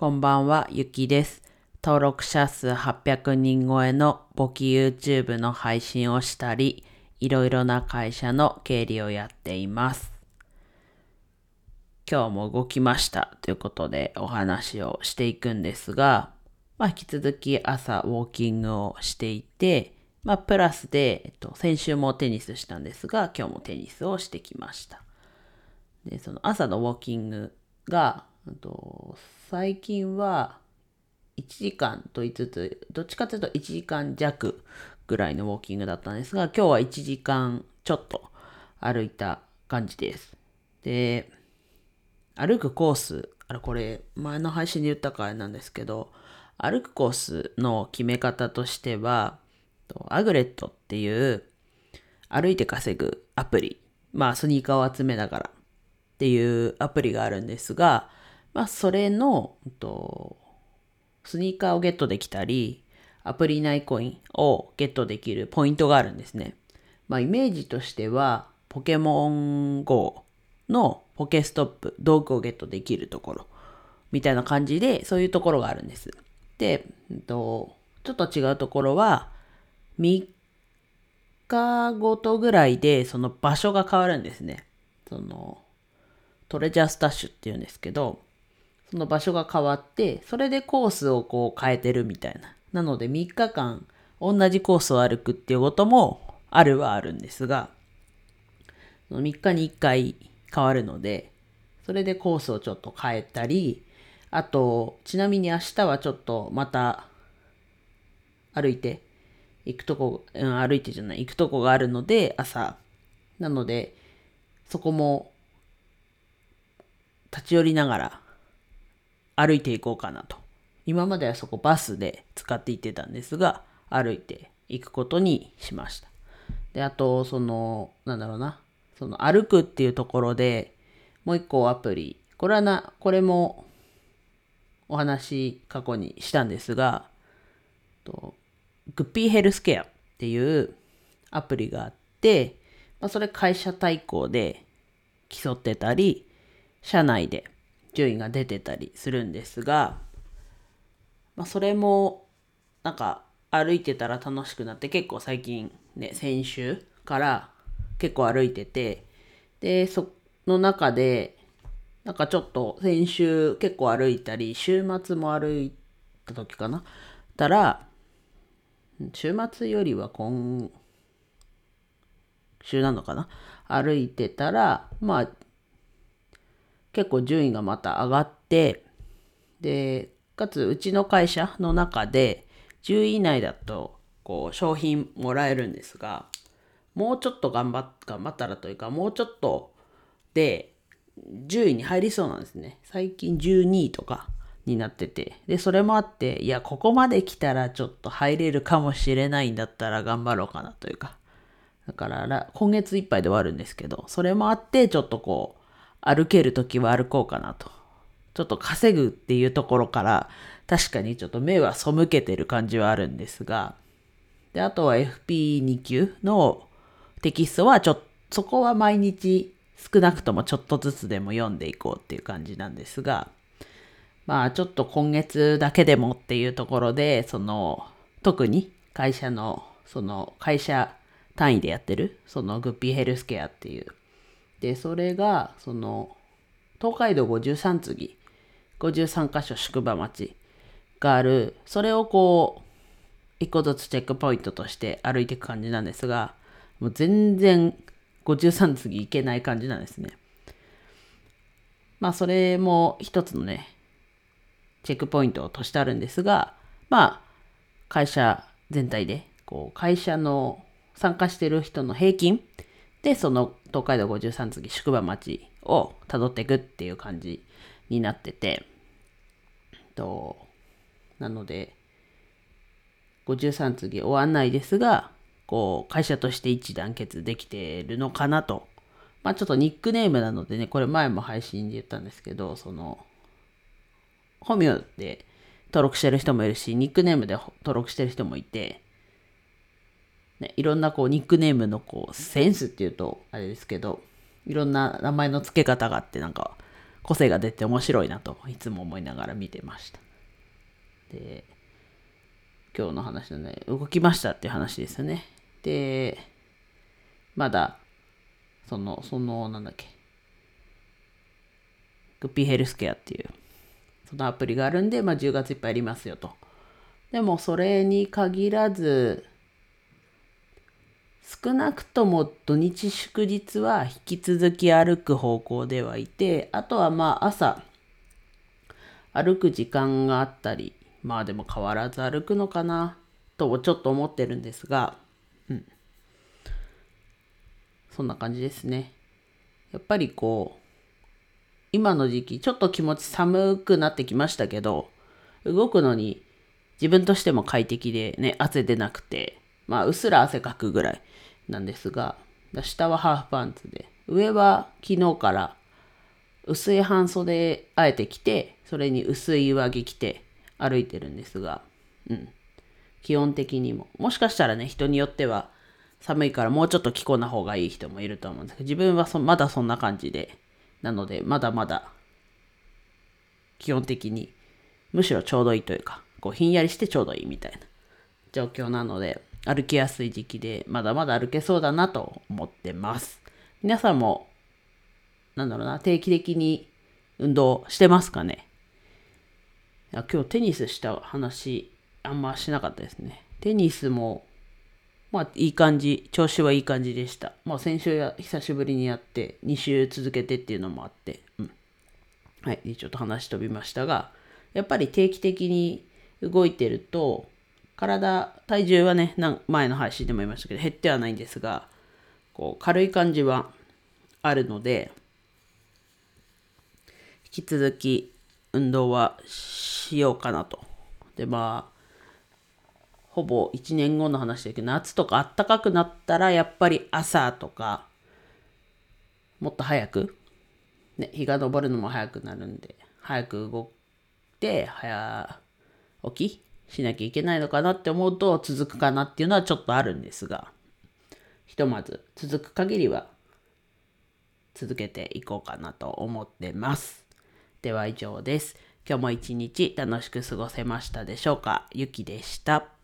こんばんは、ゆきです。登録者数800人超えの簿記 YouTube の配信をしたり、いろいろな会社の経理をやっています。今日も動きましたということでお話をしていくんですが、まあ、引き続き朝ウォーキングをしていて、まあ、プラスで、えっと、先週もテニスしたんですが、今日もテニスをしてきました。で、その朝のウォーキングが、と最近は1時間と言いつつ、どっちかというと1時間弱ぐらいのウォーキングだったんですが、今日は1時間ちょっと歩いた感じです。で、歩くコース、あれこれ前の配信で言ったからなんですけど、歩くコースの決め方としては、アグレットっていう歩いて稼ぐアプリ、まあスニーカーを集めながらっていうアプリがあるんですが、まあそれの、とスニーカーをゲットできたり、アプリ内コインをゲットできるポイントがあるんですね。まあイメージとしては、ポケモン GO のポケストップ、道具をゲットできるところ、みたいな感じで、そういうところがあるんです。で、とちょっと違うところは、3日ごとぐらいでその場所が変わるんですね。そのトレジャースタッシュっていうんですけど、その場所が変わって、それでコースをこう変えてるみたいな。なので3日間同じコースを歩くっていうこともあるはあるんですが、3日に1回変わるので、それでコースをちょっと変えたり、あと、ちなみに明日はちょっとまた歩いて行くとこ、うん、歩いてじゃない、行くとこがあるので、朝。なので、そこも立ち寄りながら歩いていこうかなと。今まではそこバスで使って行ってたんですが、歩いていくことにしました。で、あと、その、なんだろうな、その歩くっていうところでもう一個アプリ、これはな、これもお話過去にしたんですが、とグッピーヘルスケアっていうアプリがあって、まあ、それ会社対抗で競ってたり、社内で順位が出てたりするんですが、まあ、それもなんか歩いてたら楽しくなって結構最近ね、先週から結構歩いてて、で、その中で、なんかちょっと先週結構歩いたり、週末も歩いた時かな？たら、週末よりは今週なのかな？歩いてたら、まあ、結構順位がまた上がって、で、かつうちの会社の中で10位以内だとこう商品もらえるんですが、もうちょっと頑張っ頑張ったらというか、もうちょっとで10位に入りそうなんですね。最近12位とかになってて。で、それもあって、いや、ここまで来たらちょっと入れるかもしれないんだったら頑張ろうかなというか。だから、今月いっぱいで終わるんですけど、それもあって、ちょっとこう、歩けるときは歩こうかなと。ちょっと稼ぐっていうところから、確かにちょっと目は背けてる感じはあるんですが、で、あとは FP2 級のテキストはちょっと、そこは毎日少なくともちょっとずつでも読んでいこうっていう感じなんですが、まあちょっと今月だけでもっていうところで、その、特に会社の、その会社単位でやってる、そのグッピーヘルスケアっていう。で、それが、その、東海道53次、53箇所宿場町がある、それをこう、一個ずつチェックポイントとして歩いていく感じなんですが、もう全然53次行けない感じなんですね。まあそれも一つのね、チェックポイントとしてあるんですが、まあ会社全体で、こう会社の参加してる人の平均で、その東海道53次宿場町を辿っていくっていう感じになってて、と、なので、53次終わんないですが、こう、会社として一致団結できてるのかなと。まあちょっとニックネームなのでね、これ前も配信で言ったんですけど、その、本名で登録してる人もいるし、ニックネームで登録してる人もいて、ね、いろんなこうニックネームのこうセンスっていうとあれですけど、いろんな名前の付け方があってなんか個性が出て面白いなといつも思いながら見てました。で、今日の話のね、動きましたっていう話ですよね。で、まだ、その、その、なんだっけ、グッピーヘルスケアっていう、そのアプリがあるんで、まあ10月いっぱいやりますよと。でもそれに限らず、少なくとも土日祝日は引き続き歩く方向ではいて、あとはまあ朝歩く時間があったり、まあでも変わらず歩くのかなとちょっと思ってるんですが、うん。そんな感じですね。やっぱりこう、今の時期ちょっと気持ち寒くなってきましたけど、動くのに自分としても快適でね、汗出なくて、まあうっすら汗かくぐらいなんですが、下はハーフパンツで、上は昨日から薄い半袖あえて着て、それに薄い上着着て歩いてるんですが、うん。基本的にも。もしかしたらね、人によっては寒いからもうちょっと着込んだ方がいい人もいると思うんですけど、自分はそまだそんな感じで、なので、まだまだ基本的にむしろちょうどいいというか、こうひんやりしてちょうどいいみたいな状況なので、歩きやすい時期で、まだまだ歩けそうだなと思ってます。皆さんも、なんだろうな、定期的に運動してますかね？今日テニスした話、あんましなかったですね。テニスも、まあいい感じ、調子はいい感じでした。まあ先週や久しぶりにやって、2週続けてっていうのもあって、うん。はい、ちょっと話飛びましたが、やっぱり定期的に動いてると、体、体重はね、前の配信でも言いましたけど、減ってはないんですが、こう軽い感じはあるので、引き続き運動はしようかなと。で、まあ、ほぼ1年後の話だけど、夏とか暖かくなったら、やっぱり朝とか、もっと早く、ね、日が昇るのも早くなるんで、早く動いて、早起きしなきゃいけないのかなって思うと続くかなっていうのはちょっとあるんですが、ひとまず続く限りは続けていこうかなと思ってます。では以上です。今日も一日楽しく過ごせましたでしょうか？ゆきでした。